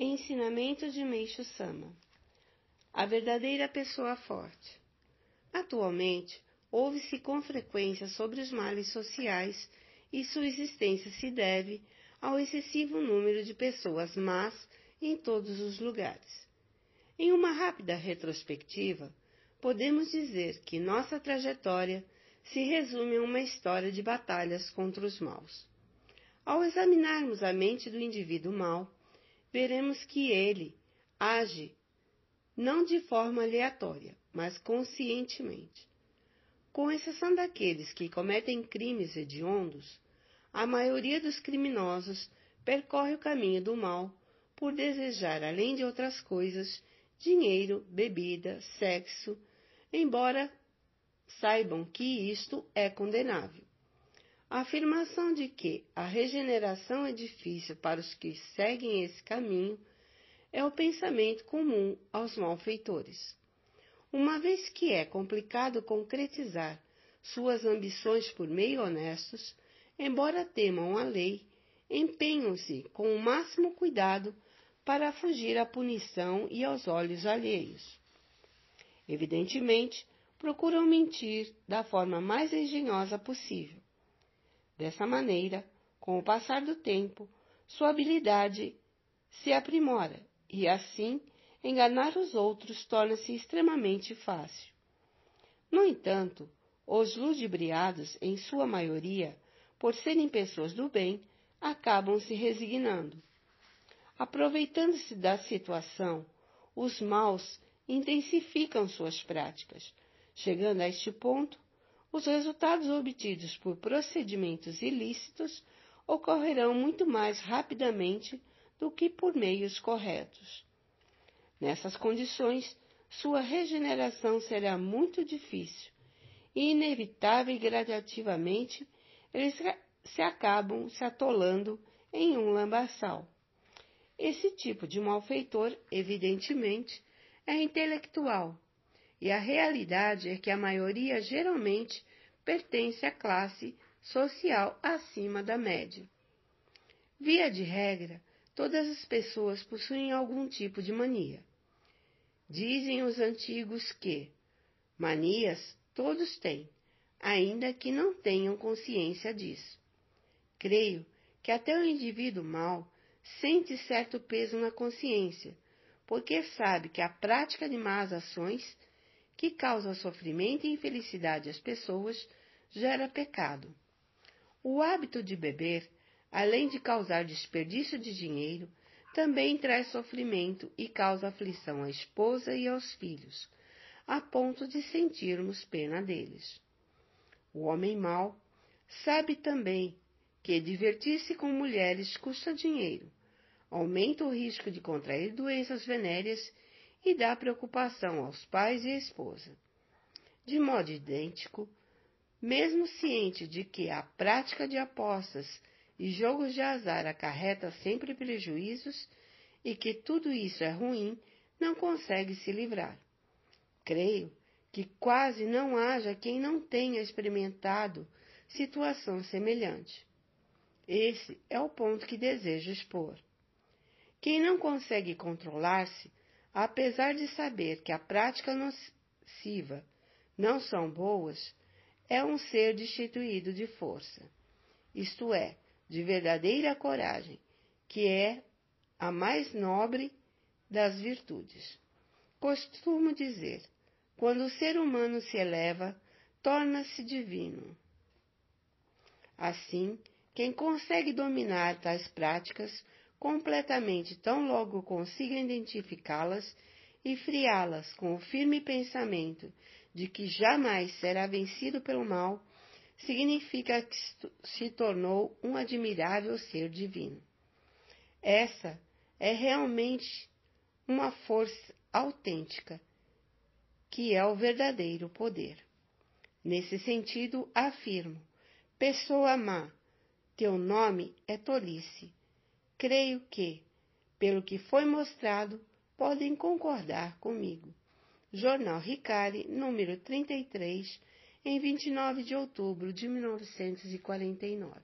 Ensinamento de Meixo Sama A verdadeira pessoa forte. Atualmente, ouve-se com frequência sobre os males sociais e sua existência se deve ao excessivo número de pessoas más em todos os lugares. Em uma rápida retrospectiva, podemos dizer que nossa trajetória se resume a uma história de batalhas contra os maus. Ao examinarmos a mente do indivíduo mau, veremos que ele age não de forma aleatória, mas conscientemente. Com exceção daqueles que cometem crimes hediondos, a maioria dos criminosos percorre o caminho do mal por desejar, além de outras coisas, dinheiro, bebida, sexo, embora saibam que isto é condenável. A afirmação de que a regeneração é difícil para os que seguem esse caminho é o pensamento comum aos malfeitores. Uma vez que é complicado concretizar suas ambições por meio honestos, embora temam a lei, empenham-se com o máximo cuidado para fugir à punição e aos olhos alheios. Evidentemente, procuram mentir da forma mais engenhosa possível. Dessa maneira, com o passar do tempo, sua habilidade se aprimora e, assim, enganar os outros torna-se extremamente fácil. No entanto, os ludibriados, em sua maioria, por serem pessoas do bem, acabam se resignando. Aproveitando-se da situação, os maus intensificam suas práticas. Chegando a este ponto, os resultados obtidos por procedimentos ilícitos ocorrerão muito mais rapidamente do que por meios corretos. Nessas condições, sua regeneração será muito difícil e inevitável e gradativamente eles se acabam se atolando em um lambaçal. Esse tipo de malfeitor, evidentemente, é intelectual e a realidade é que a maioria geralmente pertence à classe social acima da média. Via de regra, todas as pessoas possuem algum tipo de mania. Dizem os antigos que manias todos têm, ainda que não tenham consciência disso. Creio que até o indivíduo mau sente certo peso na consciência, porque sabe que a prática de más ações que causa sofrimento e infelicidade às pessoas, gera pecado. O hábito de beber, além de causar desperdício de dinheiro, também traz sofrimento e causa aflição à esposa e aos filhos, a ponto de sentirmos pena deles. O homem mau sabe também que divertir-se com mulheres custa dinheiro, aumenta o risco de contrair doenças venéreas e dá preocupação aos pais e à esposa. De modo idêntico, mesmo ciente de que a prática de apostas e jogos de azar acarreta sempre prejuízos e que tudo isso é ruim, não consegue se livrar. Creio que quase não haja quem não tenha experimentado situação semelhante. Esse é o ponto que desejo expor. Quem não consegue controlar-se apesar de saber que a prática nociva não são boas, é um ser destituído de força, isto é, de verdadeira coragem, que é a mais nobre das virtudes. Costumo dizer: quando o ser humano se eleva, torna-se divino. Assim, quem consegue dominar tais práticas completamente tão logo consiga identificá-las e friá-las com o firme pensamento de que jamais será vencido pelo mal, significa que se tornou um admirável ser divino. Essa é realmente uma força autêntica, que é o verdadeiro poder. Nesse sentido, afirmo: pessoa má, teu nome é tolice creio que, pelo que foi mostrado, podem concordar comigo. Jornal Ricari, número 33, em 29 de outubro de 1949.